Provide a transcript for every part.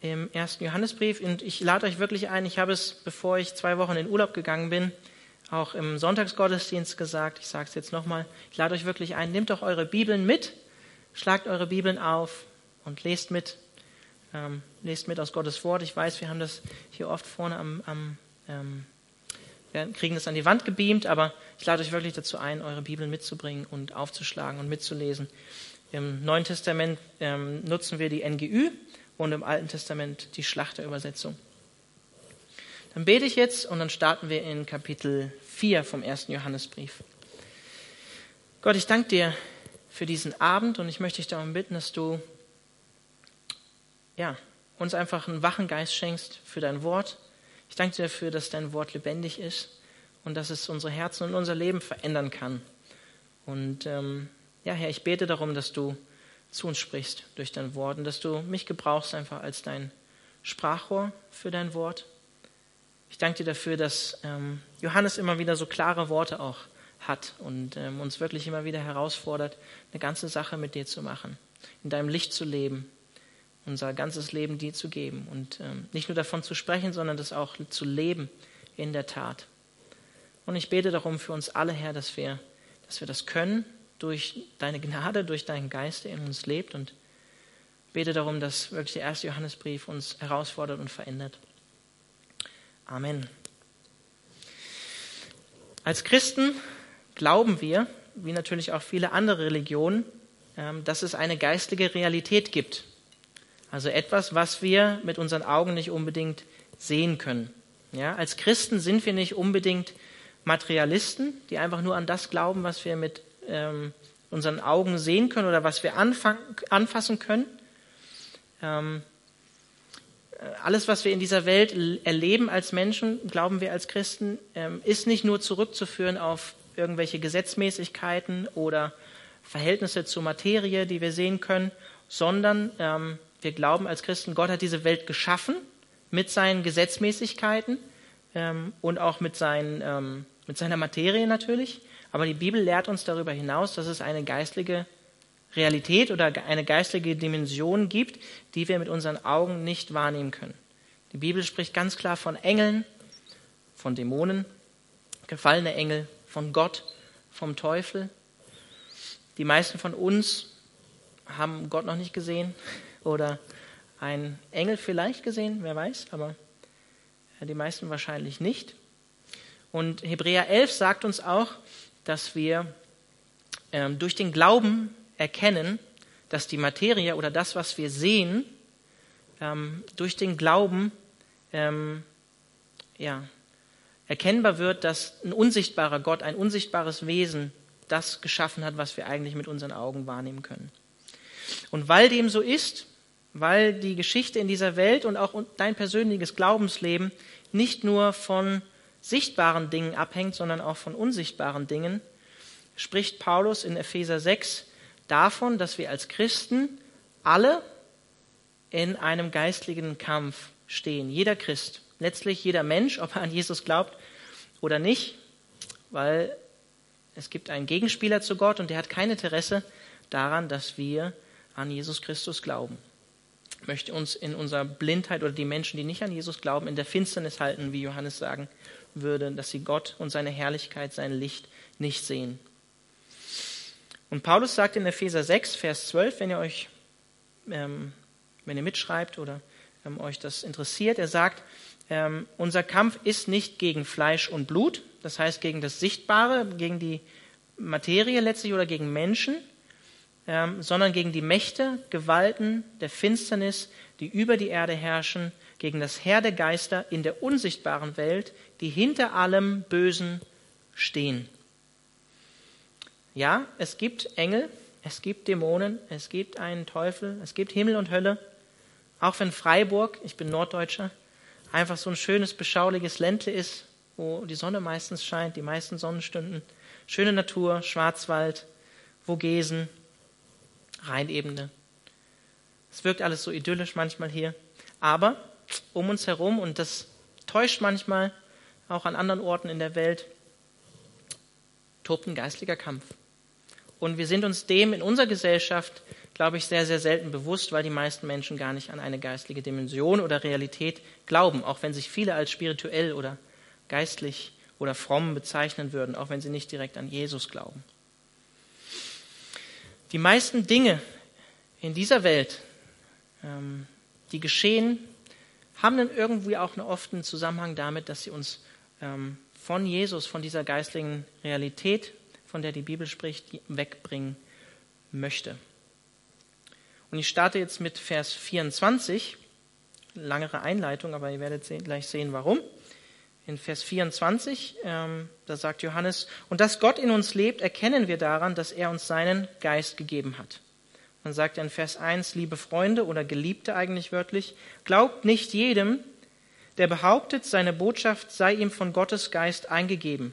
im ersten Johannesbrief. Und ich lade euch wirklich ein, ich habe es, bevor ich zwei Wochen in Urlaub gegangen bin, auch im Sonntagsgottesdienst gesagt, ich sage es jetzt nochmal, ich lade euch wirklich ein, nehmt doch eure Bibeln mit, schlagt eure Bibeln auf und lest mit. Ähm, lest mit aus Gottes Wort. Ich weiß, wir haben das hier oft vorne am, am ähm, wir kriegen das an die Wand gebeamt, aber ich lade euch wirklich dazu ein, eure Bibeln mitzubringen und aufzuschlagen und mitzulesen. Im Neuen Testament ähm, nutzen wir die NGÜ und im Alten Testament die Schlachterübersetzung. Dann bete ich jetzt und dann starten wir in Kapitel 4 vom ersten Johannesbrief. Gott, ich danke dir für diesen Abend und ich möchte dich darum bitten, dass du ja, uns einfach einen wachen Geist schenkst für dein Wort. Ich danke dir dafür, dass dein Wort lebendig ist und dass es unsere Herzen und unser Leben verändern kann. Und ähm, ja, Herr, ich bete darum, dass du zu uns sprichst durch dein Wort und dass du mich gebrauchst einfach als dein Sprachrohr für dein Wort. Ich danke dir dafür, dass ähm, Johannes immer wieder so klare Worte auch hat und ähm, uns wirklich immer wieder herausfordert, eine ganze Sache mit dir zu machen, in deinem Licht zu leben, unser ganzes Leben dir zu geben und ähm, nicht nur davon zu sprechen, sondern das auch zu leben in der Tat. Und ich bete darum für uns alle, Herr, dass wir, dass wir das können durch deine Gnade, durch deinen Geist, der in uns lebt und bete darum, dass wirklich der erste Johannesbrief uns herausfordert und verändert. Amen. Als Christen glauben wir, wie natürlich auch viele andere Religionen, ähm, dass es eine geistige Realität gibt. Also etwas, was wir mit unseren Augen nicht unbedingt sehen können. Ja, als Christen sind wir nicht unbedingt Materialisten, die einfach nur an das glauben, was wir mit ähm, unseren Augen sehen können oder was wir anfassen können. Ähm, alles, was wir in dieser Welt erleben als Menschen, glauben wir als Christen, ähm, ist nicht nur zurückzuführen auf irgendwelche Gesetzmäßigkeiten oder Verhältnisse zur Materie, die wir sehen können, sondern ähm, wir glauben als Christen, Gott hat diese Welt geschaffen mit seinen Gesetzmäßigkeiten ähm, und auch mit, seinen, ähm, mit seiner Materie natürlich. Aber die Bibel lehrt uns darüber hinaus, dass es eine geistliche Realität oder eine geistliche Dimension gibt, die wir mit unseren Augen nicht wahrnehmen können. Die Bibel spricht ganz klar von Engeln, von Dämonen, gefallene Engel, von Gott, vom Teufel. Die meisten von uns haben Gott noch nicht gesehen oder einen Engel vielleicht gesehen, wer weiß, aber die meisten wahrscheinlich nicht. Und Hebräer 11 sagt uns auch, dass wir ähm, durch den Glauben erkennen, dass die Materie oder das, was wir sehen, ähm, durch den Glauben ähm, ja, erkennbar wird, dass ein unsichtbarer Gott, ein unsichtbares Wesen das geschaffen hat, was wir eigentlich mit unseren Augen wahrnehmen können. Und weil dem so ist, weil die Geschichte in dieser Welt und auch dein persönliches Glaubensleben nicht nur von sichtbaren Dingen abhängt, sondern auch von unsichtbaren Dingen, spricht Paulus in Epheser 6 davon, dass wir als Christen alle in einem geistlichen Kampf stehen. Jeder Christ, letztlich jeder Mensch, ob er an Jesus glaubt oder nicht, weil es gibt einen Gegenspieler zu Gott und der hat kein Interesse daran, dass wir an Jesus Christus glauben. Möchte uns in unserer Blindheit oder die Menschen, die nicht an Jesus glauben, in der Finsternis halten, wie Johannes sagen würde, dass sie Gott und seine Herrlichkeit, sein Licht nicht sehen. Und Paulus sagt in Epheser 6, Vers 12, wenn ihr euch, ähm, wenn ihr mitschreibt oder ähm, euch das interessiert, er sagt, ähm, unser Kampf ist nicht gegen Fleisch und Blut, das heißt gegen das Sichtbare, gegen die Materie letztlich oder gegen Menschen, ähm, sondern gegen die Mächte, Gewalten der Finsternis, die über die Erde herrschen, gegen das Heer der Geister in der unsichtbaren Welt, die hinter allem Bösen stehen. Ja, es gibt Engel, es gibt Dämonen, es gibt einen Teufel, es gibt Himmel und Hölle. Auch wenn Freiburg, ich bin Norddeutscher, einfach so ein schönes, beschauliches Ländle ist, wo die Sonne meistens scheint, die meisten Sonnenstunden. Schöne Natur, Schwarzwald, Vogesen, Rheinebene. Es wirkt alles so idyllisch manchmal hier. Aber um uns herum, und das täuscht manchmal auch an anderen Orten in der Welt, tobt ein geistlicher Kampf. Und wir sind uns dem in unserer Gesellschaft glaube ich, sehr, sehr selten bewusst, weil die meisten Menschen gar nicht an eine geistliche Dimension oder Realität glauben, auch wenn sich viele als spirituell oder geistlich oder fromm bezeichnen würden, auch wenn sie nicht direkt an Jesus glauben. Die meisten Dinge in dieser Welt, ähm, die geschehen, haben dann irgendwie auch einen offenen Zusammenhang damit, dass sie uns ähm, von Jesus, von dieser geistlichen Realität, von der die Bibel spricht, wegbringen möchte. Und ich starte jetzt mit Vers 24, langere Einleitung, aber ihr werdet gleich sehen, warum. In Vers 24, ähm, da sagt Johannes, und dass Gott in uns lebt, erkennen wir daran, dass er uns seinen Geist gegeben hat. Dann sagt er in Vers 1, liebe Freunde oder Geliebte eigentlich wörtlich, glaubt nicht jedem, der behauptet, seine Botschaft sei ihm von Gottes Geist eingegeben,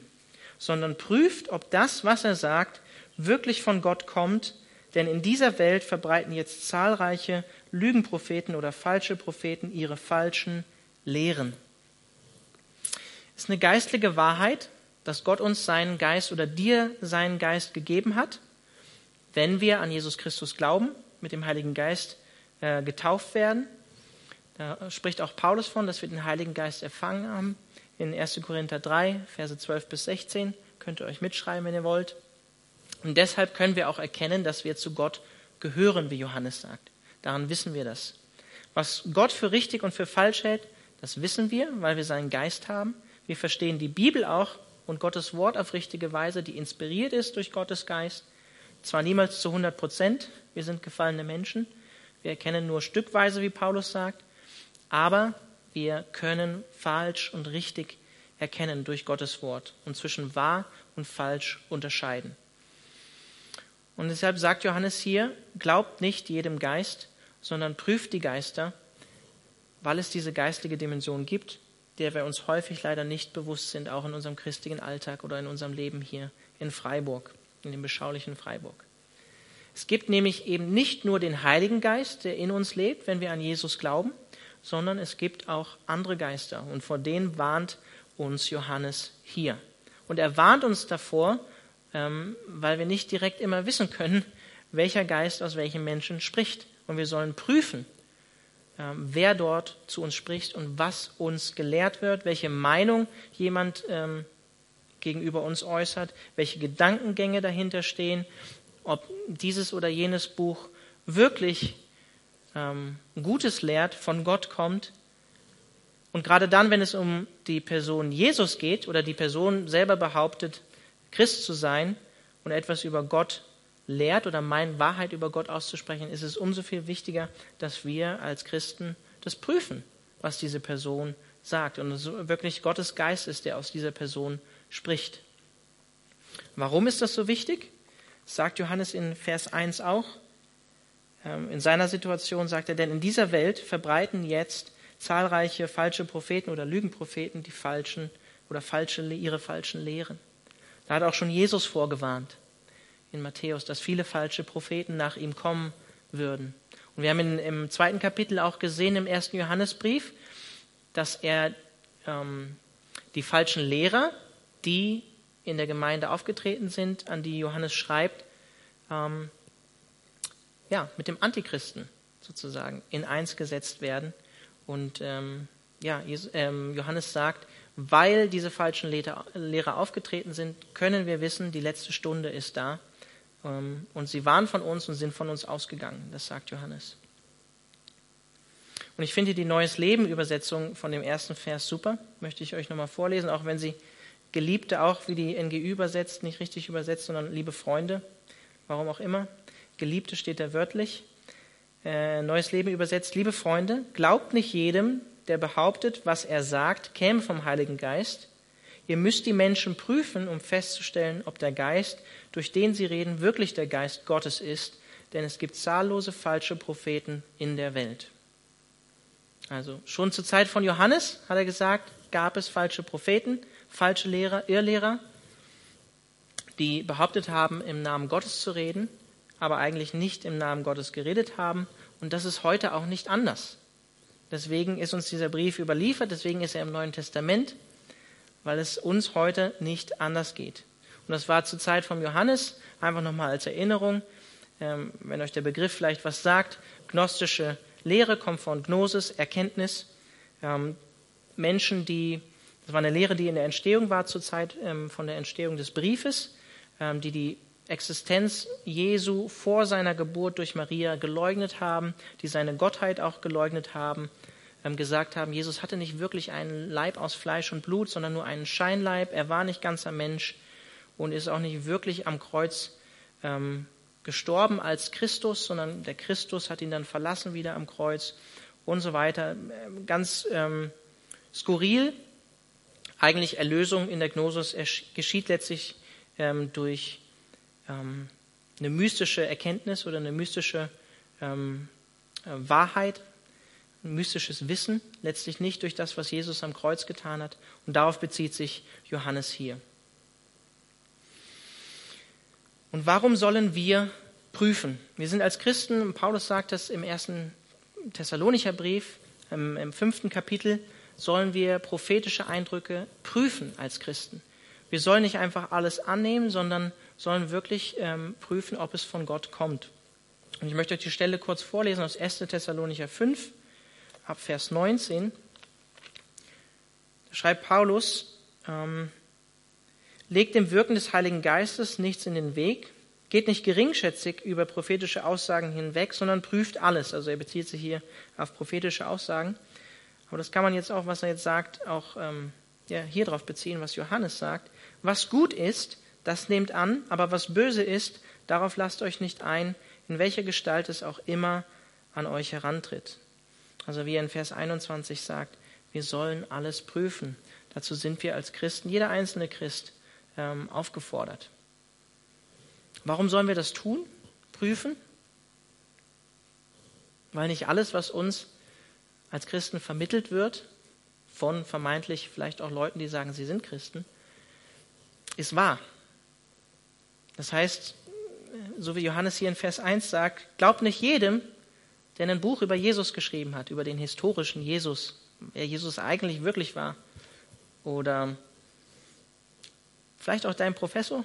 sondern prüft, ob das, was er sagt, wirklich von Gott kommt, denn in dieser Welt verbreiten jetzt zahlreiche Lügenpropheten oder falsche Propheten ihre falschen Lehren. Ist eine geistliche Wahrheit, dass Gott uns seinen Geist oder dir seinen Geist gegeben hat wenn wir an Jesus Christus glauben, mit dem Heiligen Geist äh, getauft werden. Da spricht auch Paulus von, dass wir den Heiligen Geist empfangen haben. In 1. Korinther 3, Verse 12 bis 16. Könnt ihr euch mitschreiben, wenn ihr wollt. Und deshalb können wir auch erkennen, dass wir zu Gott gehören, wie Johannes sagt. Daran wissen wir das. Was Gott für richtig und für falsch hält, das wissen wir, weil wir seinen Geist haben. Wir verstehen die Bibel auch und Gottes Wort auf richtige Weise, die inspiriert ist durch Gottes Geist. Zwar niemals zu 100 Prozent, wir sind gefallene Menschen, wir erkennen nur stückweise, wie Paulus sagt, aber wir können falsch und richtig erkennen durch Gottes Wort und zwischen wahr und falsch unterscheiden. Und deshalb sagt Johannes hier, glaubt nicht jedem Geist, sondern prüft die Geister, weil es diese geistige Dimension gibt, der wir uns häufig leider nicht bewusst sind, auch in unserem christlichen Alltag oder in unserem Leben hier in Freiburg in dem beschaulichen Freiburg. Es gibt nämlich eben nicht nur den Heiligen Geist, der in uns lebt, wenn wir an Jesus glauben, sondern es gibt auch andere Geister. Und vor denen warnt uns Johannes hier. Und er warnt uns davor, ähm, weil wir nicht direkt immer wissen können, welcher Geist aus welchem Menschen spricht. Und wir sollen prüfen, ähm, wer dort zu uns spricht und was uns gelehrt wird, welche Meinung jemand ähm, gegenüber uns äußert, welche Gedankengänge dahinter stehen, ob dieses oder jenes Buch wirklich ähm, Gutes lehrt, von Gott kommt. Und gerade dann, wenn es um die Person Jesus geht oder die Person selber behauptet, Christ zu sein und etwas über Gott lehrt oder meint, Wahrheit über Gott auszusprechen, ist es umso viel wichtiger, dass wir als Christen das prüfen, was diese Person sagt und es wirklich Gottes Geist ist, der aus dieser Person spricht. Warum ist das so wichtig? Sagt Johannes in Vers 1 auch. Ähm, in seiner Situation sagt er, denn in dieser Welt verbreiten jetzt zahlreiche falsche Propheten oder Lügenpropheten die falschen oder falsche, ihre falschen Lehren. Da hat auch schon Jesus vorgewarnt in Matthäus, dass viele falsche Propheten nach ihm kommen würden. Und wir haben in, im zweiten Kapitel auch gesehen, im ersten Johannesbrief, dass er ähm, die falschen Lehrer, die in der Gemeinde aufgetreten sind, an die Johannes schreibt, ähm, ja, mit dem Antichristen sozusagen in eins gesetzt werden. Und ähm, ja, ähm, Johannes sagt, weil diese falschen Lehrer aufgetreten sind, können wir wissen, die letzte Stunde ist da. Ähm, und sie waren von uns und sind von uns ausgegangen. Das sagt Johannes. Und ich finde die Neues Leben Übersetzung von dem ersten Vers super. Möchte ich euch nochmal vorlesen, auch wenn sie Geliebte auch, wie die NGÜ übersetzt, nicht richtig übersetzt, sondern liebe Freunde, warum auch immer. Geliebte steht da wörtlich. Äh, Neues Leben übersetzt, liebe Freunde, glaubt nicht jedem, der behauptet, was er sagt, käme vom Heiligen Geist. Ihr müsst die Menschen prüfen, um festzustellen, ob der Geist, durch den sie reden, wirklich der Geist Gottes ist, denn es gibt zahllose falsche Propheten in der Welt. Also schon zur Zeit von Johannes, hat er gesagt, gab es falsche Propheten falsche Lehrer, Irrlehrer, die behauptet haben, im Namen Gottes zu reden, aber eigentlich nicht im Namen Gottes geredet haben. Und das ist heute auch nicht anders. Deswegen ist uns dieser Brief überliefert, deswegen ist er im Neuen Testament, weil es uns heute nicht anders geht. Und das war zur Zeit von Johannes, einfach nochmal als Erinnerung. ähm, wenn euch der Begriff vielleicht was sagt. Gnostische Lehre kommt von Gnosis, Erkenntnis. Ähm, Menschen, die, das war eine Lehre, die in der Entstehung war zur Zeit ähm, von der Entstehung des Briefes, die die Existenz Jesu vor seiner Geburt durch Maria geleugnet haben, die seine Gottheit auch geleugnet haben, gesagt haben, Jesus hatte nicht wirklich einen Leib aus Fleisch und Blut, sondern nur einen Scheinleib. Er war nicht ganzer Mensch und ist auch nicht wirklich am Kreuz ähm, gestorben als Christus, sondern der Christus hat ihn dann verlassen wieder am Kreuz und so weiter. Ganz ähm, skurril. Eigentlich Erlösung in der Gnosis geschieht letztlich ähm, durch ähm, eine mystische Erkenntnis oder eine mystische ähm, äh, Wahrheit, mystisches Wissen, letztlich nicht durch das, was Jesus am Kreuz getan hat. Und darauf bezieht sich Johannes hier. Und warum sollen wir prüfen? Wir sind als Christen, Paulus sagt das im ersten Thessalonicher Brief, im, im fünften Kapitel, sollen wir prophetische Eindrücke prüfen als Christen. Wir sollen nicht einfach alles annehmen, sondern sollen wirklich ähm, prüfen, ob es von Gott kommt. Und ich möchte euch die Stelle kurz vorlesen aus 1. Thessalonicher 5, ab Vers 19. Da schreibt Paulus, ähm, legt dem Wirken des Heiligen Geistes nichts in den Weg, geht nicht geringschätzig über prophetische Aussagen hinweg, sondern prüft alles. Also er bezieht sich hier auf prophetische Aussagen. Aber das kann man jetzt auch, was er jetzt sagt, auch ähm, ja, hier drauf beziehen, was Johannes sagt. Was gut ist, das nehmt an, aber was böse ist, darauf lasst euch nicht ein, in welcher Gestalt es auch immer an euch herantritt. Also wie er in Vers 21 sagt, wir sollen alles prüfen. Dazu sind wir als Christen, jeder einzelne Christ, ähm, aufgefordert. Warum sollen wir das tun? Prüfen? Weil nicht alles, was uns als Christen vermittelt wird, von vermeintlich vielleicht auch Leuten, die sagen, sie sind Christen, ist wahr. Das heißt, so wie Johannes hier in Vers 1 sagt, glaubt nicht jedem, der ein Buch über Jesus geschrieben hat, über den historischen Jesus, wer Jesus eigentlich wirklich war. Oder vielleicht auch dein Professor,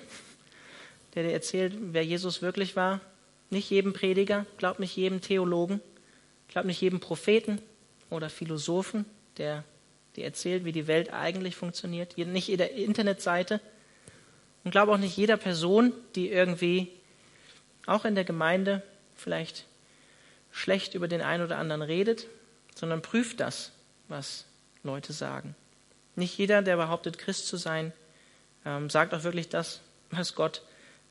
der dir erzählt, wer Jesus wirklich war. Nicht jedem Prediger, glaubt nicht jedem Theologen, glaubt nicht jedem Propheten oder Philosophen, der dir erzählt, wie die Welt eigentlich funktioniert. Nicht jede Internetseite und glaube auch nicht jeder Person, die irgendwie auch in der Gemeinde vielleicht schlecht über den einen oder anderen redet, sondern prüft das, was Leute sagen. Nicht jeder, der behauptet, Christ zu sein, ähm, sagt auch wirklich das, was Gott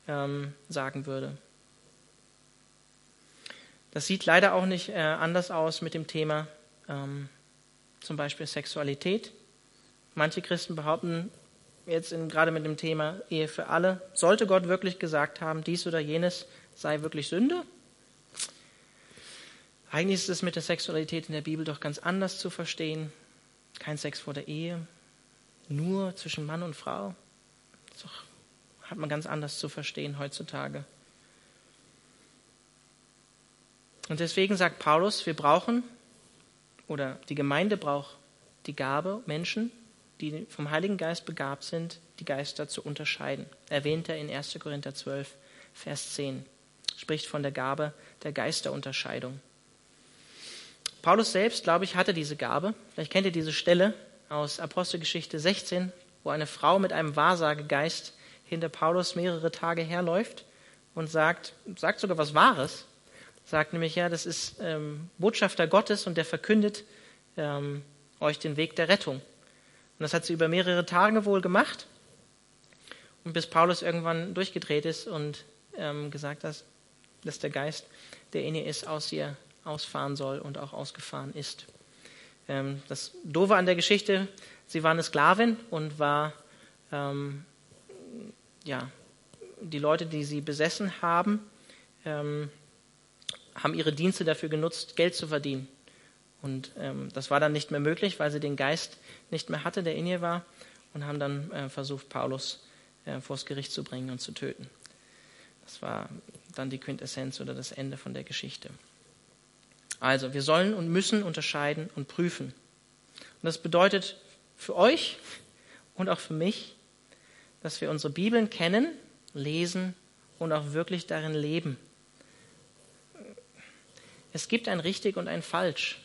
ähm, sagen würde. Das sieht leider auch nicht äh, anders aus mit dem Thema ähm, zum Beispiel Sexualität. Manche Christen behaupten, jetzt in, gerade mit dem Thema Ehe für alle, sollte Gott wirklich gesagt haben, dies oder jenes sei wirklich Sünde? Eigentlich ist es mit der Sexualität in der Bibel doch ganz anders zu verstehen. Kein Sex vor der Ehe, nur zwischen Mann und Frau. Das hat man ganz anders zu verstehen heutzutage. Und deswegen sagt Paulus, wir brauchen, oder die Gemeinde braucht die Gabe, Menschen, die vom Heiligen Geist begabt sind, die Geister zu unterscheiden. Erwähnt er in 1. Korinther 12, Vers 10. Spricht von der Gabe der Geisterunterscheidung. Paulus selbst, glaube ich, hatte diese Gabe. Vielleicht kennt ihr diese Stelle aus Apostelgeschichte 16, wo eine Frau mit einem Wahrsagegeist hinter Paulus mehrere Tage herläuft und sagt, sagt sogar was Wahres. Sagt nämlich, ja, das ist ähm, Botschafter Gottes und der verkündet ähm, euch den Weg der Rettung. Und das hat sie über mehrere Tage wohl gemacht. Und bis Paulus irgendwann durchgedreht ist und ähm, gesagt hat, dass der Geist, der in ihr ist, aus ihr ausfahren soll und auch ausgefahren ist. Ähm, das Doofe an der Geschichte, sie war eine Sklavin und war, ähm, ja, die Leute, die sie besessen haben, ähm, haben ihre Dienste dafür genutzt, Geld zu verdienen. Und ähm, das war dann nicht mehr möglich, weil sie den Geist nicht mehr hatte, der in ihr war, und haben dann äh, versucht, Paulus äh, vors Gericht zu bringen und zu töten. Das war dann die Quintessenz oder das Ende von der Geschichte. Also, wir sollen und müssen unterscheiden und prüfen. Und das bedeutet für euch und auch für mich, dass wir unsere Bibeln kennen, lesen und auch wirklich darin leben. es gibt ein richtig und ein falsch.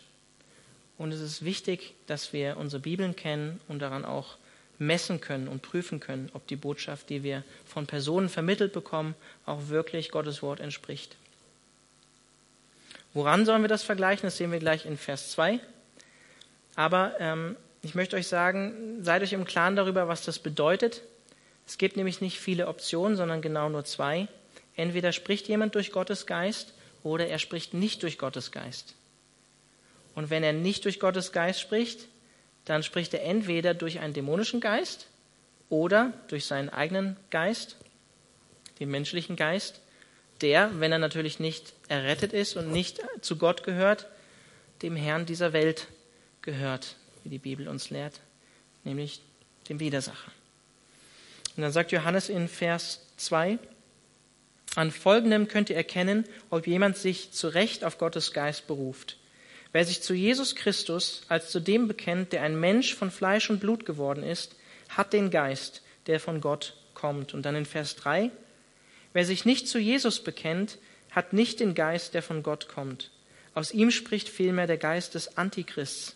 Und es ist wichtig, dass wir unsere Bibeln kennen und daran auch messen können und prüfen können, ob die Botschaft, die wir von Personen vermittelt bekommen, auch wirklich Gottes Wort entspricht. Woran sollen wir das vergleichen? Das sehen wir gleich in Vers 2. Aber ähm, ich möchte euch sagen, seid euch im Klaren darüber, was das bedeutet. Es gibt nämlich nicht viele Optionen, sondern genau nur zwei. Entweder spricht jemand durch Gottes Geist oder er spricht nicht durch Gottes Geist. Und wenn er nicht durch Gottes Geist spricht, dann spricht er entweder durch einen dämonischen Geist oder durch seinen eigenen Geist, den menschlichen Geist, der, wenn er natürlich nicht errettet ist und nicht zu Gott gehört, dem Herrn dieser Welt gehört, wie die Bibel uns lehrt, nämlich dem Widersacher. Und dann sagt Johannes in Vers 2, an folgendem könnt ihr erkennen, ob jemand sich zu Recht auf Gottes Geist beruft. Wer sich zu Jesus Christus als zu dem bekennt, der ein Mensch von Fleisch und Blut geworden ist, hat den Geist, der von Gott kommt. Und dann in Vers 3, wer sich nicht zu Jesus bekennt, hat nicht den Geist, der von Gott kommt. Aus ihm spricht vielmehr der Geist des Antichrists.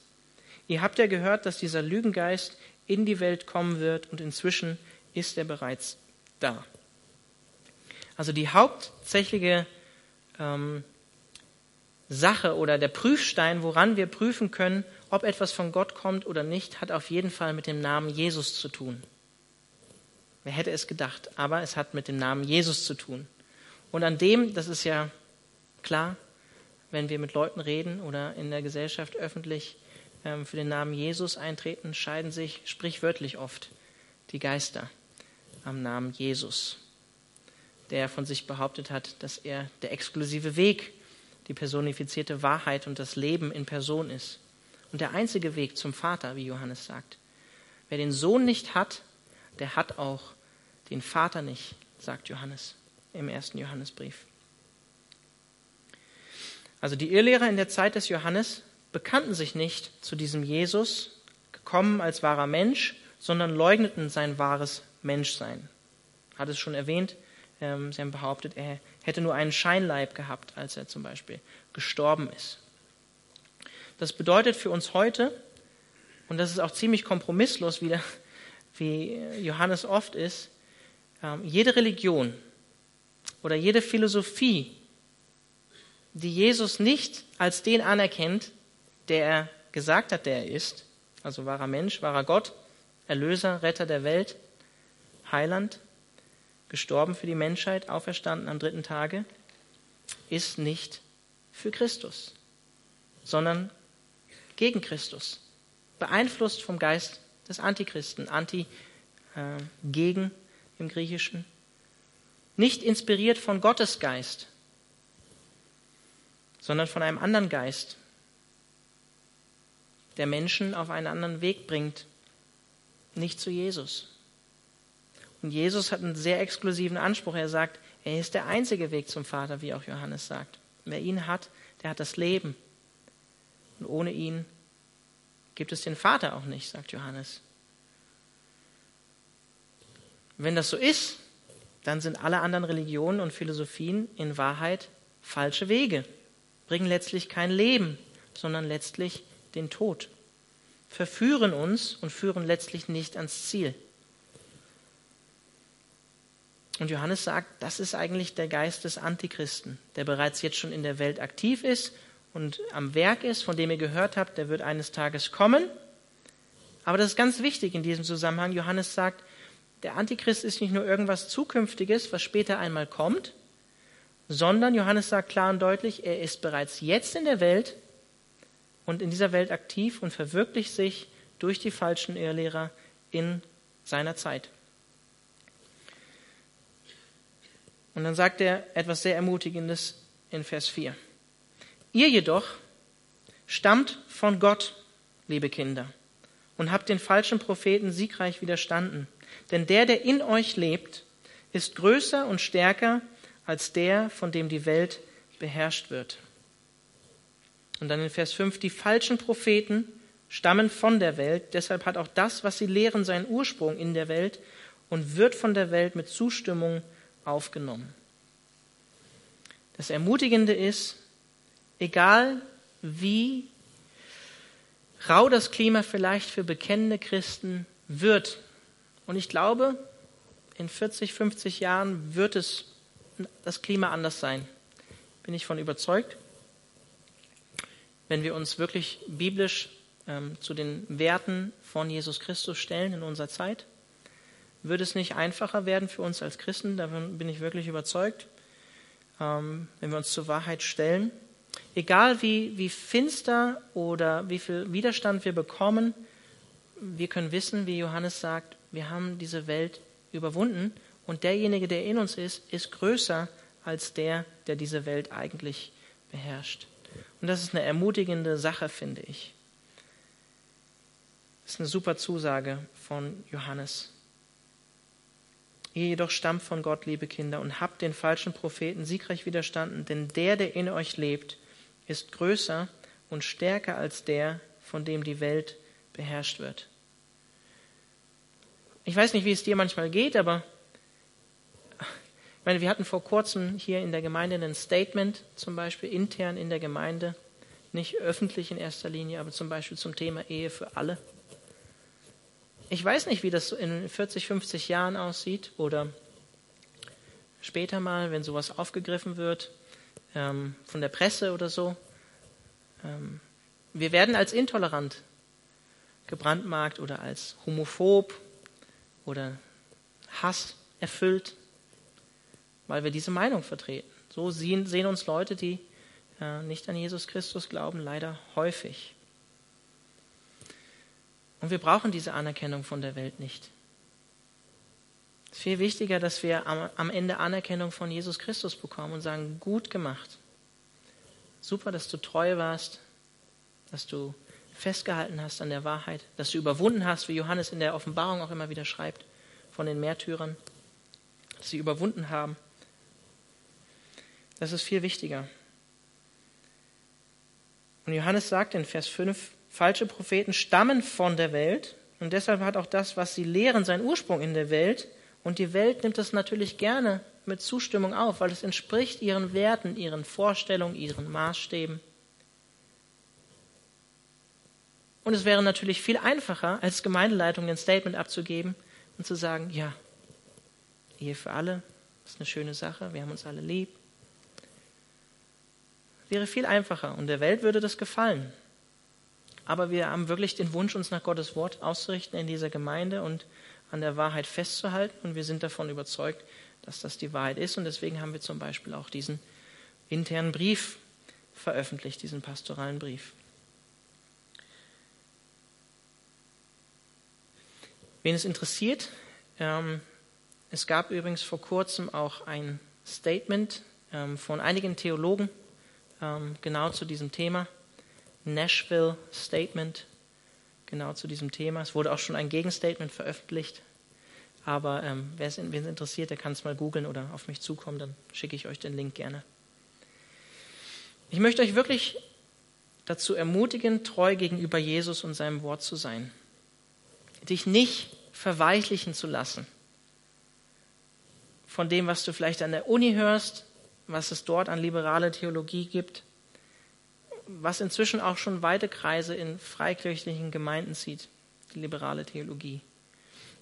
Ihr habt ja gehört, dass dieser Lügengeist in die Welt kommen wird und inzwischen ist er bereits da. Also die hauptsächliche ähm, Sache oder der Prüfstein, woran wir prüfen können, ob etwas von Gott kommt oder nicht, hat auf jeden Fall mit dem Namen Jesus zu tun. Wer hätte es gedacht? Aber es hat mit dem Namen Jesus zu tun. Und an dem, das ist ja klar, wenn wir mit Leuten reden oder in der Gesellschaft öffentlich ähm, für den Namen Jesus eintreten, scheiden sich sprichwörtlich oft die Geister am Namen Jesus, der von sich behauptet hat, dass er der exklusive Weg die personifizierte Wahrheit und das Leben in Person ist. Und der einzige Weg zum Vater, wie Johannes sagt. Wer den Sohn nicht hat, der hat auch den Vater nicht, sagt Johannes im ersten Johannesbrief. Also die Irrlehrer in der Zeit des Johannes bekannten sich nicht zu diesem Jesus, gekommen als wahrer Mensch, sondern leugneten sein wahres Menschsein. Hat es schon erwähnt, ähm, sie haben behauptet, er hätte nur einen Scheinleib gehabt, als er zum Beispiel gestorben ist. Das bedeutet für uns heute, und das ist auch ziemlich kompromisslos, wie, der, wie Johannes oft ist, ähm, jede Religion oder jede Philosophie, die Jesus nicht als den anerkennt, der er gesagt hat, der er ist, also wahrer Mensch, wahrer Gott, Erlöser, Retter der Welt, Heiland, gestorben für die Menschheit, auferstanden am dritten Tage, ist nicht für Christus, sondern gegen Christus, beeinflusst vom Geist des Antichristen, anti äh, gegen im Griechischen, nicht inspiriert von Gottes Geist, sondern von einem anderen Geist, der Menschen auf einen anderen Weg bringt, nicht zu Jesus. Und Jesus hat einen sehr exklusiven Anspruch. Er sagt, er ist der einzige Weg zum Vater, wie auch Johannes sagt. Wer ihn hat, der hat das Leben. Und ohne ihn gibt es den Vater auch nicht, sagt Johannes. Wenn das so ist, dann sind alle anderen Religionen und Philosophien in Wahrheit falsche Wege, bringen letztlich kein Leben, sondern letztlich den Tod, verführen uns und führen letztlich nicht ans Ziel. Und Johannes sagt, das ist eigentlich der Geist des Antichristen, der bereits jetzt schon in der Welt aktiv ist und am Werk ist, von dem ihr gehört habt, der wird eines Tages kommen. Aber das ist ganz wichtig in diesem Zusammenhang. Johannes sagt, der Antichrist ist nicht nur irgendwas Zukünftiges, was später einmal kommt, sondern Johannes sagt klar und deutlich, er ist bereits jetzt in der Welt und in dieser Welt aktiv und verwirklicht sich durch die falschen Irrlehrer in seiner Zeit. Und dann sagt er etwas sehr Ermutigendes in Vers 4. Ihr jedoch stammt von Gott, liebe Kinder, und habt den falschen Propheten siegreich widerstanden. Denn der, der in euch lebt, ist größer und stärker als der, von dem die Welt beherrscht wird. Und dann in Vers 5, die falschen Propheten stammen von der Welt, deshalb hat auch das, was sie lehren, seinen Ursprung in der Welt und wird von der Welt mit Zustimmung aufgenommen. Das Ermutigende ist, Egal wie rau das Klima vielleicht für bekennende Christen wird. Und ich glaube, in 40, 50 Jahren wird es das Klima anders sein. Bin ich von überzeugt. Wenn wir uns wirklich biblisch ähm, zu den Werten von Jesus Christus stellen in unserer Zeit, wird es nicht einfacher werden für uns als Christen. Davon bin ich wirklich überzeugt. Ähm, wenn wir uns zur Wahrheit stellen. Egal wie, wie finster oder wie viel Widerstand wir bekommen, wir können wissen, wie Johannes sagt, wir haben diese Welt überwunden und derjenige, der in uns ist, ist größer als der, der diese Welt eigentlich beherrscht. Und das ist eine ermutigende Sache, finde ich. Das ist eine super Zusage von Johannes. Ihr jedoch stammt von Gott, liebe Kinder, und habt den falschen Propheten siegreich widerstanden, denn der, der in euch lebt, ist größer und stärker als der, von dem die Welt beherrscht wird. Ich weiß nicht, wie es dir manchmal geht, aber ich meine, wir hatten vor kurzem hier in der Gemeinde ein Statement, zum Beispiel intern in der Gemeinde, nicht öffentlich in erster Linie, aber zum Beispiel zum Thema Ehe für alle. Ich weiß nicht, wie das in 40, 50 Jahren aussieht oder später mal, wenn sowas aufgegriffen wird ähm, von der Presse oder so. Ähm, wir werden als intolerant gebrandmarkt oder als homophob oder Hass erfüllt, weil wir diese Meinung vertreten. So sehen, sehen uns Leute, die äh, nicht an Jesus Christus glauben, leider häufig. Und wir brauchen diese Anerkennung von der Welt nicht. Es ist viel wichtiger, dass wir am, Ende Anerkennung von Jesus Christus bekommen und sagen, gut gemacht. Super, dass du treu warst, dass du festgehalten hast an der Wahrheit, dass du überwunden hast, wie Johannes in der Offenbarung auch immer wieder schreibt, von den Märtyrern, dass sie überwunden haben. Das ist viel wichtiger. Und Johannes sagt in Vers 5, falsche Propheten stammen von der Welt und deshalb hat auch das, was sie lehren, seinen Ursprung in der Welt. Und die Welt nimmt das natürlich gerne mit Zustimmung auf, weil es entspricht ihren Werten, ihren Vorstellungen, ihren Maßstäben. Und es wäre natürlich viel einfacher, als Gemeindeleitung ein Statement abzugeben und zu sagen, ja, Ehe für alle ist eine schöne Sache, wir haben uns alle lieb. Wäre viel einfacher und der Welt würde das gefallen. Aber wir haben wirklich den Wunsch, uns nach Gottes Wort auszurichten in dieser Gemeinde und an der Wahrheit festzuhalten. Und wir sind davon überzeugt, dass das die Wahrheit ist. Und deswegen haben wir zum Beispiel auch diesen internen Brief veröffentlicht, diesen pastoralen Brief. Wen es interessiert, ähm, es gab übrigens vor kurzem auch ein Statement ähm, von einigen Theologen ähm, genau zu diesem Thema. Nashville Statement, genau zu diesem Thema. Es wurde auch schon ein Gegenstatement veröffentlicht. Aber ähm, wer es interessiert, der kann es mal googeln oder auf mich zukommen, dann schicke ich euch den Link gerne. Ich möchte euch wirklich dazu ermutigen, treu gegenüber Jesus und seinem Wort zu sein dich nicht verweichlichen zu lassen von dem, was du vielleicht an der Uni hörst, was es dort an liberale Theologie gibt, was inzwischen auch schon weite Kreise in freikirchlichen Gemeinden zieht, die liberale Theologie.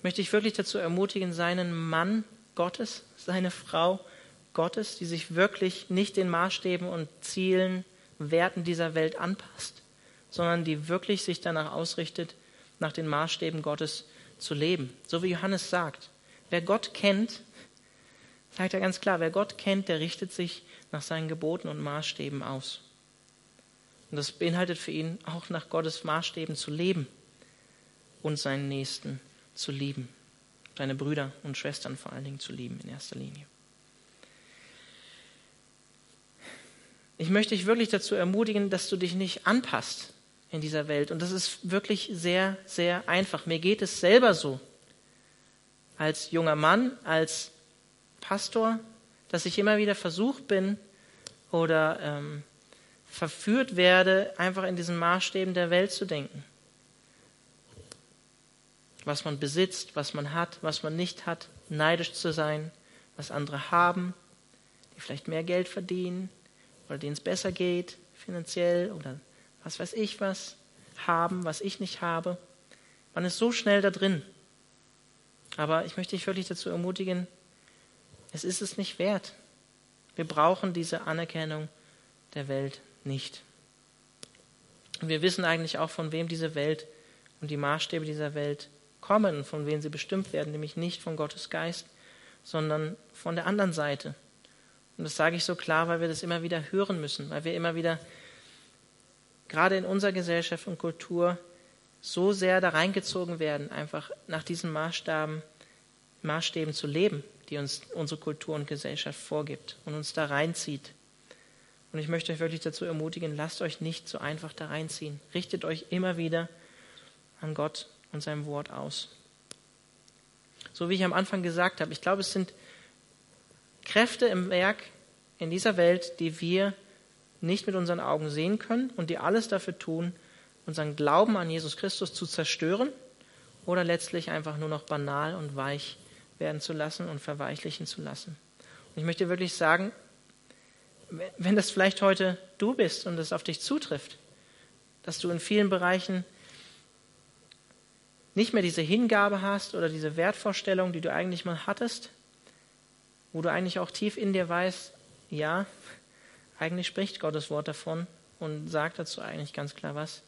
Möchte ich wirklich dazu ermutigen, seinen Mann Gottes, seine Frau Gottes, die sich wirklich nicht den Maßstäben und Zielen, Werten dieser Welt anpasst, sondern die wirklich sich danach ausrichtet, nach den Maßstäben Gottes zu leben. So wie Johannes sagt, wer Gott kennt, sagt er ganz klar, wer Gott kennt, der richtet sich nach seinen Geboten und Maßstäben aus. Und das beinhaltet für ihn auch nach Gottes Maßstäben zu leben und seinen Nächsten zu lieben. Seine Brüder und Schwestern vor allen Dingen zu lieben in erster Linie. Ich möchte dich wirklich dazu ermutigen, dass du dich nicht anpasst in dieser Welt. Und das ist wirklich sehr, sehr einfach. Mir geht es selber so, als junger Mann, als Pastor, dass ich immer wieder versucht bin oder ähm, verführt werde, einfach in diesen Maßstäben der Welt zu denken. Was man besitzt, was man hat, was man nicht hat, neidisch zu sein, was andere haben, die vielleicht mehr Geld verdienen oder denen es besser geht finanziell oder was weiß ich was haben, was ich nicht habe. Man ist so schnell da drin. Aber ich möchte dich wirklich dazu ermutigen, es ist es nicht wert. Wir brauchen diese Anerkennung der Welt nicht. Wir wissen eigentlich auch, von wem diese Welt und die Maßstäbe dieser Welt kommen, von wem sie bestimmt werden, nämlich nicht von Gottes Geist, sondern von der anderen Seite. Und das sage ich so klar, weil wir das immer wieder hören müssen, weil wir immer wieder, gerade in unserer Gesellschaft und Kultur, so sehr da reingezogen werden, einfach nach diesen Maßstaben, Maßstäben zu leben, die uns unsere Kultur und Gesellschaft vorgibt und uns da reinzieht. Und ich möchte euch wirklich dazu ermutigen, lasst euch nicht so einfach da reinziehen. Richtet euch immer wieder an Gott und seinem Wort aus. So wie ich am Anfang gesagt habe, ich glaube, es sind Kräfte im Werk in dieser Welt, die wir nicht mit unseren Augen sehen können und die alles dafür tun, unseren Glauben an Jesus Christus zu zerstören oder letztlich einfach nur noch banal und weich werden zu lassen und verweichlichen zu lassen. Und ich möchte wirklich sagen, wenn das vielleicht heute du bist und es auf dich zutrifft, dass du in vielen Bereichen nicht mehr diese Hingabe hast oder diese Wertvorstellung, die du eigentlich mal hattest, wo du eigentlich auch tief in dir weißt, ja, eigentlich spricht Gottes Wort davon und sagt dazu eigentlich ganz klar was.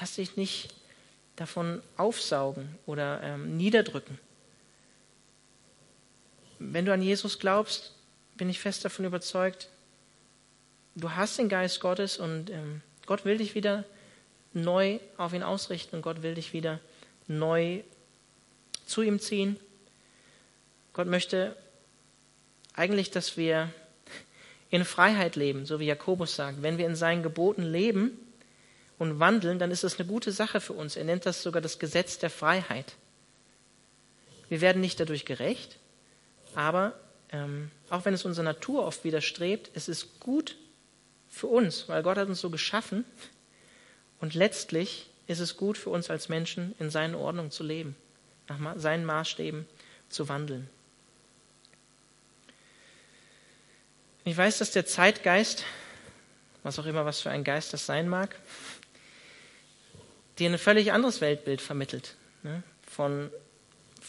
Lass dich nicht davon aufsaugen oder ähm, niederdrücken. Wenn du an Jesus glaubst, bin ich fest davon überzeugt, du hast den Geist Gottes und ähm, Gott will dich wieder neu auf ihn ausrichten und Gott will dich wieder neu zu ihm ziehen. Gott möchte eigentlich, dass wir in Freiheit leben, so wie Jakobus sagt. Wenn wir in seinen Geboten leben und wandeln, dann ist das eine gute Sache für uns. Er nennt das sogar das Gesetz der Freiheit. Wir werden nicht dadurch gerecht, aber ähm, auch wenn es unserer Natur oft widerstrebt, es ist gut für uns, weil Gott hat uns so geschaffen und letztlich ist es gut für uns als Menschen, in seinen Ordnung zu leben, nach seinen Maßstäben zu wandeln. Ich weiß, dass der Zeitgeist, was auch immer was für ein Geist das sein mag, dir ein völlig anderes Weltbild vermittelt. Ne? Von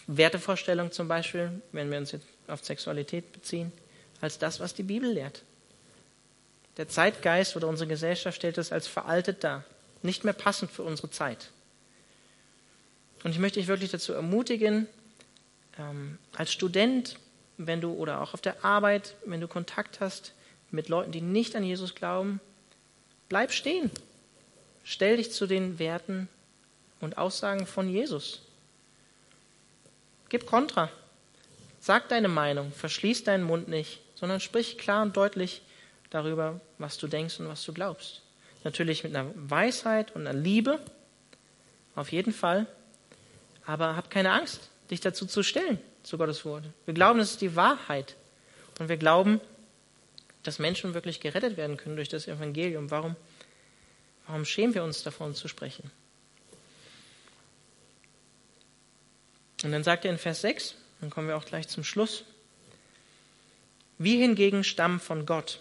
Wertevorstellungen zum Beispiel, wenn wir uns jetzt auf Sexualität beziehen, als das, was die Bibel lehrt. Der Zeitgeist oder unsere Gesellschaft stellt es als veraltet dar, nicht mehr passend für unsere Zeit. Und ich möchte dich wirklich dazu ermutigen, ähm, als Student, wenn du oder auch auf der Arbeit, wenn du Kontakt hast mit Leuten, die nicht an Jesus glauben, bleib stehen. Stell dich zu den Werten und Aussagen von Jesus. Gib Kontra. Sag deine Meinung, verschließ deinen Mund nicht, sondern sprich klar und deutlich darüber, was du denkst und was du glaubst. Natürlich mit einer Weisheit und einer Liebe, auf jeden Fall. Aber hab keine Angst, dich dazu zu stellen, zu Gottes Wort. Wir glauben, das ist die Wahrheit. Und wir glauben, dass Menschen wirklich gerettet werden können durch das Evangelium. Warum, warum schämen wir uns davon zu sprechen? Und dann sagt er in Vers 6, dann kommen wir auch gleich zum Schluss. Wir hingegen stammen von Gott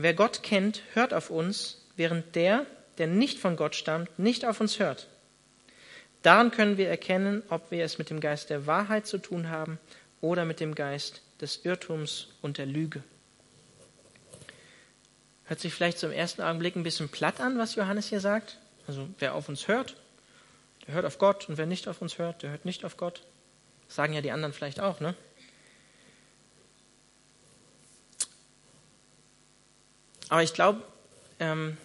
Wer Gott kennt, hört auf uns, während der, der nicht von Gott stammt, nicht auf uns hört. Daran können wir erkennen, ob wir es mit dem Geist der Wahrheit zu tun haben oder mit dem Geist des Irrtums und der Lüge. Hört sich vielleicht zum ersten Augenblick ein bisschen platt an, was Johannes hier sagt. Also wer auf uns hört, der hört auf Gott und wer nicht auf uns hört, der hört nicht auf Gott. Das sagen ja die anderen vielleicht auch, ne? Aber ich glaube, ähm,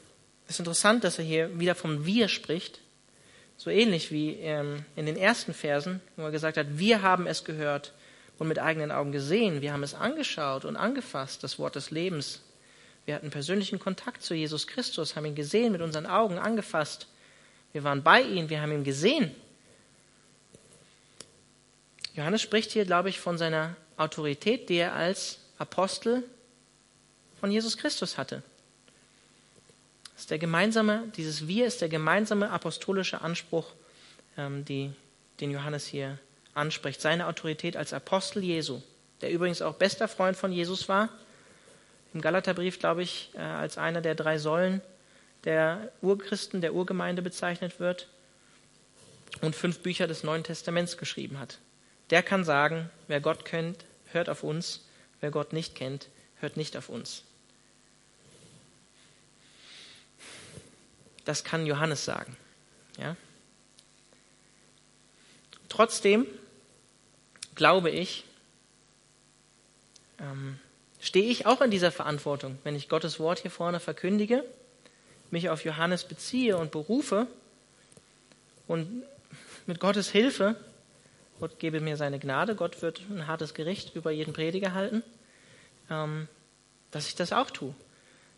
es ist interessant, dass er hier wieder vom Wir spricht. So ähnlich wie ähm, in den ersten Versen, wo er gesagt hat, wir haben es gehört und mit eigenen Augen gesehen. Wir haben es angeschaut und angefasst, das Wort des Lebens. Wir hatten persönlichen Kontakt zu Jesus Christus, haben ihn gesehen, mit unseren Augen angefasst. Wir waren bei ihm, wir haben ihn gesehen. Johannes spricht hier, glaube ich, von seiner Autorität, die er als Apostel von Jesus Christus hatte. Ist der gemeinsame, dieses Wir ist der gemeinsame apostolische Anspruch, ähm, die, den Johannes hier anspricht. Seine Autorität als Apostel Jesu, der übrigens auch bester Freund von Jesus war. im Galaterbrief, glaube ich, äh, als einer der drei Säulen der Urchristen, der Urgemeinde bezeichnet wird und fünf Bücher des Neuen Testaments geschrieben hat. Der kann sagen, wer Gott kennt, hört auf uns, wer Gott nicht kennt, hört nicht auf uns. Das kann Johannes sagen. Ja? Trotzdem glaube ich, ähm, stehe ich auch in dieser Verantwortung, wenn ich Gottes Wort hier vorne verkündige, mich auf Johannes beziehe und berufe und mit Gottes Hilfe, Gott gebe mir seine Gnade, Gott wird ein hartes Gericht über jeden Prediger halten, ähm, dass ich das auch tue.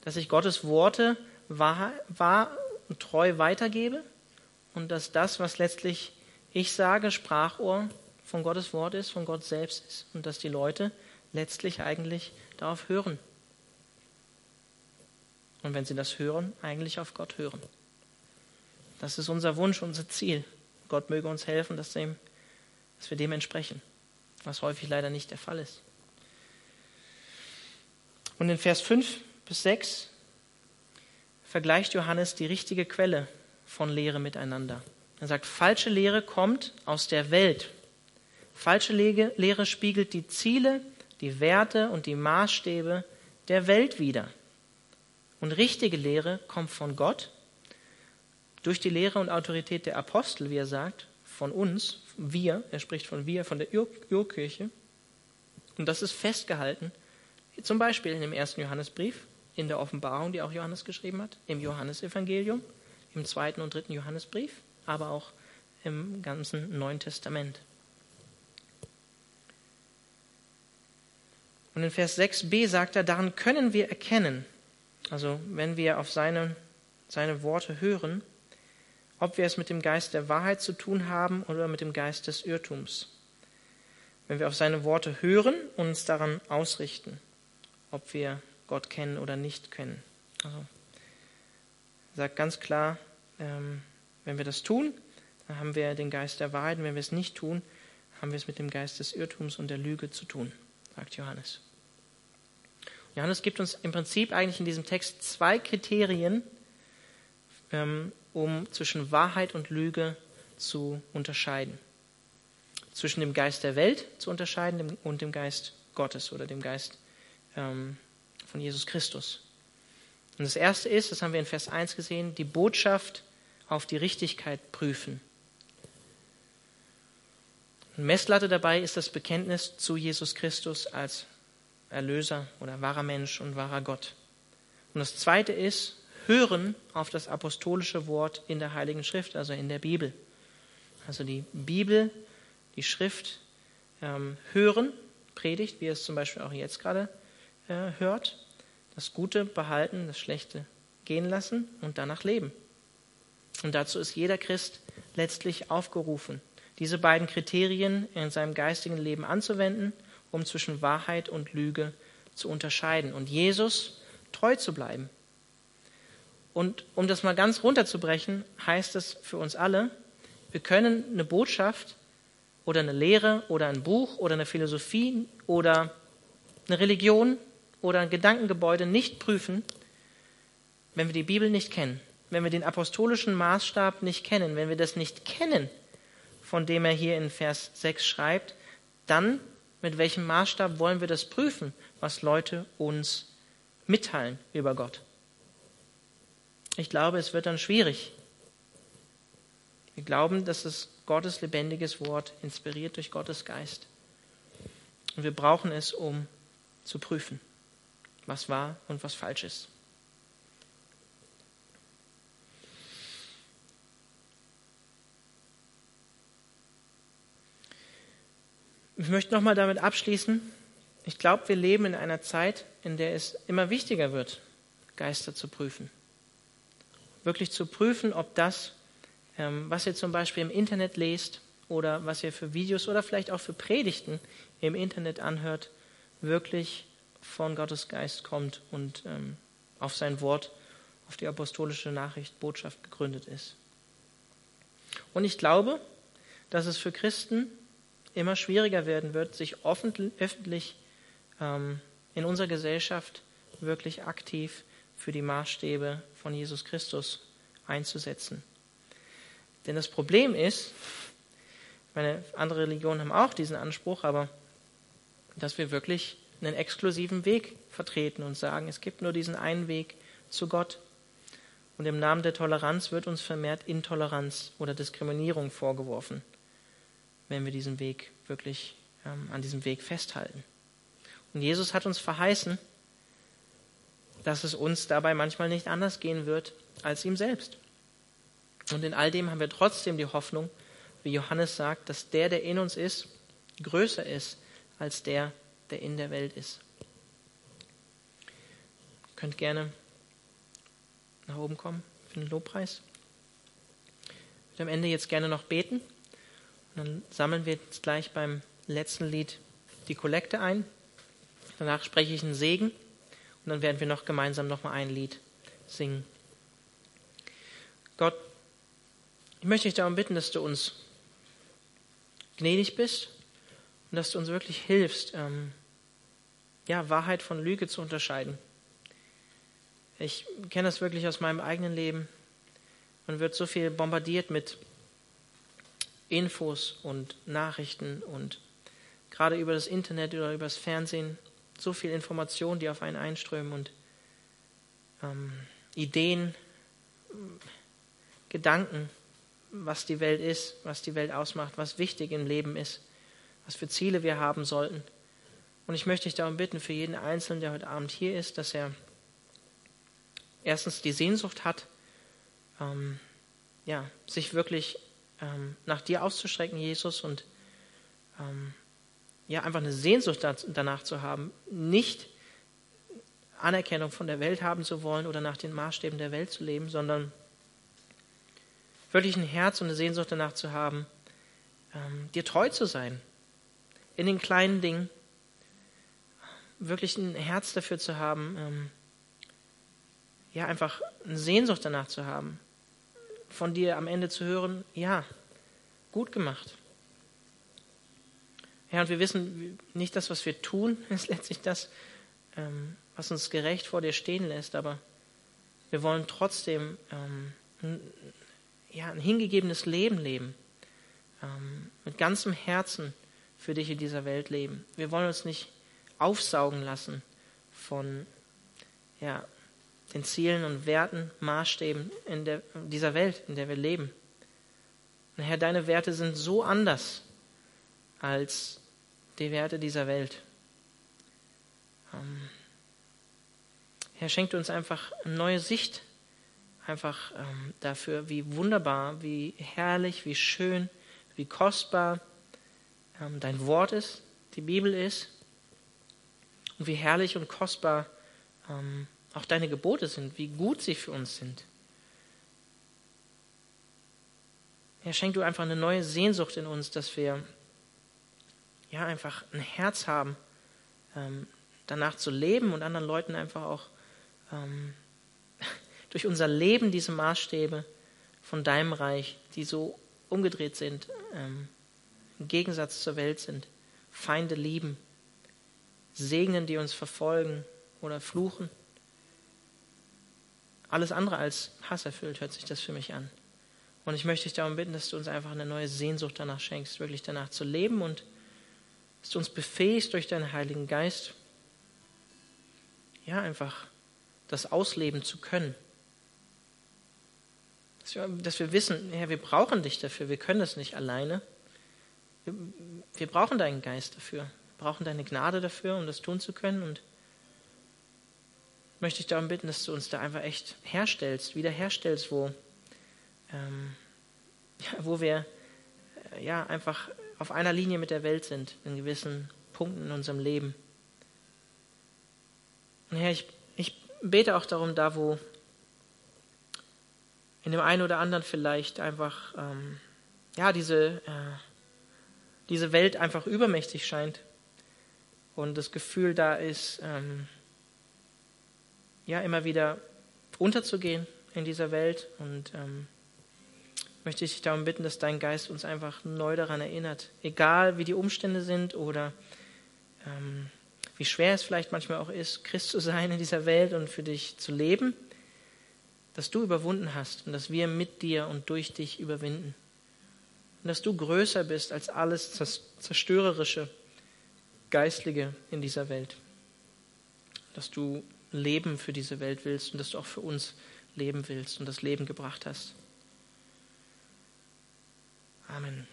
Dass ich Gottes Worte wahr, wahr und treu weitergebe und dass das, was letztlich ich sage, Sprachrohr von Gottes Wort ist, von Gott selbst ist und dass die Leute letztlich eigentlich darauf hören. Und wenn sie das hören, eigentlich auf Gott hören. Das ist unser Wunsch, unser Ziel. Gott möge uns helfen, dass, dem, dass wir dem entsprechen, was häufig leider nicht der Fall ist. Und in Vers 5 bis 6 vergleicht Johannes die richtige Quelle von Lehre miteinander. Er sagt, falsche Lehre kommt aus der Welt. Falsche Lehre spiegelt die Ziele, die Werte und die Maßstäbe der Welt wider. Und richtige Lehre kommt von Gott durch die Lehre und Autorität der Apostel, wie er sagt, von uns, wir, er spricht von wir, von der Urkirche. Und das ist festgehalten, zum Beispiel in dem ersten Johannesbrief, in der Offenbarung, die auch Johannes geschrieben hat, im Johannesevangelium, im zweiten und dritten Johannesbrief, aber auch im ganzen Neuen Testament. Und in Vers 6b sagt er, daran können wir erkennen, also wenn wir auf seine, seine Worte hören, ob wir es mit dem Geist der Wahrheit zu tun haben oder mit dem Geist des Irrtums. Wenn wir auf seine Worte hören und uns daran ausrichten, ob wir Gott kennen oder nicht kennen. Also sagt ganz klar, ähm, wenn wir das tun, dann haben wir den Geist der Wahrheit. Und wenn wir es nicht tun, haben wir es mit dem Geist des Irrtums und der Lüge zu tun, sagt Johannes. Johannes gibt uns im Prinzip eigentlich in diesem Text zwei Kriterien, ähm, um zwischen Wahrheit und Lüge zu unterscheiden. Zwischen dem Geist der Welt zu unterscheiden und dem Geist Gottes oder dem Geist ähm, von Jesus Christus. Und das erste ist, das haben wir in Vers 1 gesehen, die Botschaft auf die Richtigkeit prüfen. Eine Messlatte dabei ist das Bekenntnis zu Jesus Christus als Erlöser oder wahrer Mensch und wahrer Gott. Und das zweite ist, hören auf das apostolische Wort in der Heiligen Schrift, also in der Bibel. Also die Bibel, die Schrift ähm, hören, predigt, wie es zum Beispiel auch jetzt gerade äh, hört, das Gute behalten, das Schlechte gehen lassen und danach leben. Und dazu ist jeder Christ letztlich aufgerufen, diese beiden Kriterien in seinem geistigen Leben anzuwenden, um zwischen Wahrheit und Lüge zu unterscheiden und Jesus treu zu bleiben. Und um das mal ganz runterzubrechen, heißt es für uns alle, wir können eine Botschaft oder eine Lehre oder ein Buch oder eine Philosophie oder eine Religion oder ein Gedankengebäude nicht prüfen, wenn wir die Bibel nicht kennen, wenn wir den apostolischen Maßstab nicht kennen, wenn wir das nicht kennen, von dem er hier in Vers 6 schreibt, dann mit welchem Maßstab wollen wir das prüfen, was Leute uns mitteilen über Gott? Ich glaube, es wird dann schwierig. Wir glauben, dass es Gottes lebendiges Wort, inspiriert durch Gottes Geist. Und wir brauchen es, um zu prüfen, was wahr und was falsch ist. Ich möchte nochmal damit abschließen. Ich glaube, wir leben in einer Zeit, in der es immer wichtiger wird, Geister zu prüfen wirklich zu prüfen, ob das, ähm, was ihr zum Beispiel im Internet lest oder was ihr für Videos oder vielleicht auch für Predigten im Internet anhört, wirklich von Gottes Geist kommt und ähm, auf sein Wort, auf die apostolische Nachricht, Botschaft gegründet ist. Und ich glaube, dass es für Christen immer schwieriger werden wird, sich öffentlich ähm, in unserer Gesellschaft wirklich aktiv für die Maßstäbe von Jesus Christus einzusetzen. Denn das Problem ist, meine andere Religionen haben auch diesen Anspruch, aber dass wir wirklich einen exklusiven Weg vertreten und sagen, es gibt nur diesen einen Weg zu Gott. Und im Namen der Toleranz wird uns vermehrt Intoleranz oder Diskriminierung vorgeworfen, wenn wir diesen Weg wirklich ähm, an diesem Weg festhalten. Und Jesus hat uns verheißen, dass es uns dabei manchmal nicht anders gehen wird als ihm selbst. Und in all dem haben wir trotzdem die Hoffnung, wie Johannes sagt, dass der, der in uns ist, größer ist als der, der in der Welt ist. Ihr könnt gerne nach oben kommen für den Lobpreis. Ich würde am Ende jetzt gerne noch beten. Und dann sammeln wir jetzt gleich beim letzten Lied die Kollekte ein. Danach spreche ich einen Segen und dann werden wir noch gemeinsam noch mal ein Lied singen. Gott, ich möchte dich darum bitten, dass du uns gnädig bist und dass du uns wirklich hilfst, ähm, ja, Wahrheit von Lüge zu unterscheiden. Ich kenne das wirklich aus meinem eigenen Leben. Man wird so viel bombardiert mit Infos und Nachrichten und gerade über das Internet oder über das Fernsehen so viel Information, die auf einen einströmen und ähm, Ideen, Gedanken, was die Welt ist, was die Welt ausmacht, was wichtig im Leben ist, was für Ziele wir haben sollten. Und ich möchte dich darum bitten, für jeden Einzelnen, der heute Abend hier ist, dass er erstens die Sehnsucht hat, ähm, ja, sich wirklich ähm, nach dir auszustrecken, Jesus, und ähm, ja, einfach eine Sehnsucht danach zu haben, nicht Anerkennung von der Welt haben zu wollen oder nach den Maßstäben der Welt zu leben, sondern wirklich ein Herz und eine Sehnsucht danach zu haben, ähm, dir treu zu sein. In den kleinen Dingen. Wirklich ein Herz dafür zu haben, ähm, ja, einfach eine Sehnsucht danach zu haben. Von dir am Ende zu hören, ja, gut gemacht. Ja, und wir wissen nicht das, was wir tun, ist letztlich das, ähm, was uns gerecht vor dir stehen lässt, aber wir wollen trotzdem ähm, ein, ja, ein hingegebenes Leben leben, ähm, mit ganzem Herzen für dich in dieser Welt leben. Wir wollen uns nicht aufsaugen lassen von ja, den Zielen und Werten, Maßstäben in der, dieser Welt, in der wir leben. Und Herr, deine Werte sind so anders als die Werte dieser Welt. Ähm, Herr, schenkt uns einfach eine neue Sicht, einfach ähm, dafür, wie wunderbar, wie herrlich, wie schön, wie kostbar dein Wort ist, die Bibel ist und wie herrlich und kostbar ähm, auch deine Gebote sind, wie gut sie für uns sind. Herr, schenk du einfach eine neue Sehnsucht in uns, dass wir ja, einfach ein Herz haben, ähm, danach zu leben und anderen Leuten einfach auch ähm, durch unser Leben diese Maßstäbe von deinem Reich, die so umgedreht sind, ähm, im Gegensatz zur Welt sind, Feinde lieben, segnen, die uns verfolgen oder fluchen. Alles andere als Hass erfüllt hört sich das für mich an. Und ich möchte dich darum bitten, dass du uns einfach eine neue Sehnsucht danach schenkst, wirklich danach zu leben und dass du uns befähigst durch deinen Heiligen Geist, ja, einfach das ausleben zu können. Dass wir, dass wir wissen, ja, wir brauchen dich dafür, wir können das nicht alleine. Wir, brauchen deinen Geist dafür, wir brauchen deine Gnade dafür, um das tun zu können. Und möchte ich darum bitten, dass du uns da einfach echt herstellst, wiederherstellst, wo, ähm, wo wir äh, ja einfach auf einer Linie mit der Welt sind, in gewissen Punkten in unserem Leben. Und Herr, ich, ich bete auch darum, da wo in dem einen oder anderen vielleicht einfach ähm, ja diese äh, diese Welt einfach übermächtig scheint. Und das Gefühl da ist, ähm, ja immer wieder unterzugehen in dieser Welt. Und ähm, möchte ich dich darum bitten, dass dein Geist uns einfach neu daran erinnert, egal wie die Umstände sind oder ähm, wie schwer es vielleicht manchmal auch ist, Christ zu sein in dieser Welt und für dich zu leben, dass du überwunden hast und dass wir mit dir und durch dich überwinden. Und dass du größer bist als alles Zerstörerische, Geistliche in dieser Welt. Dass du Leben für diese Welt willst und dass du auch für uns leben willst und das Leben gebracht hast. Amen.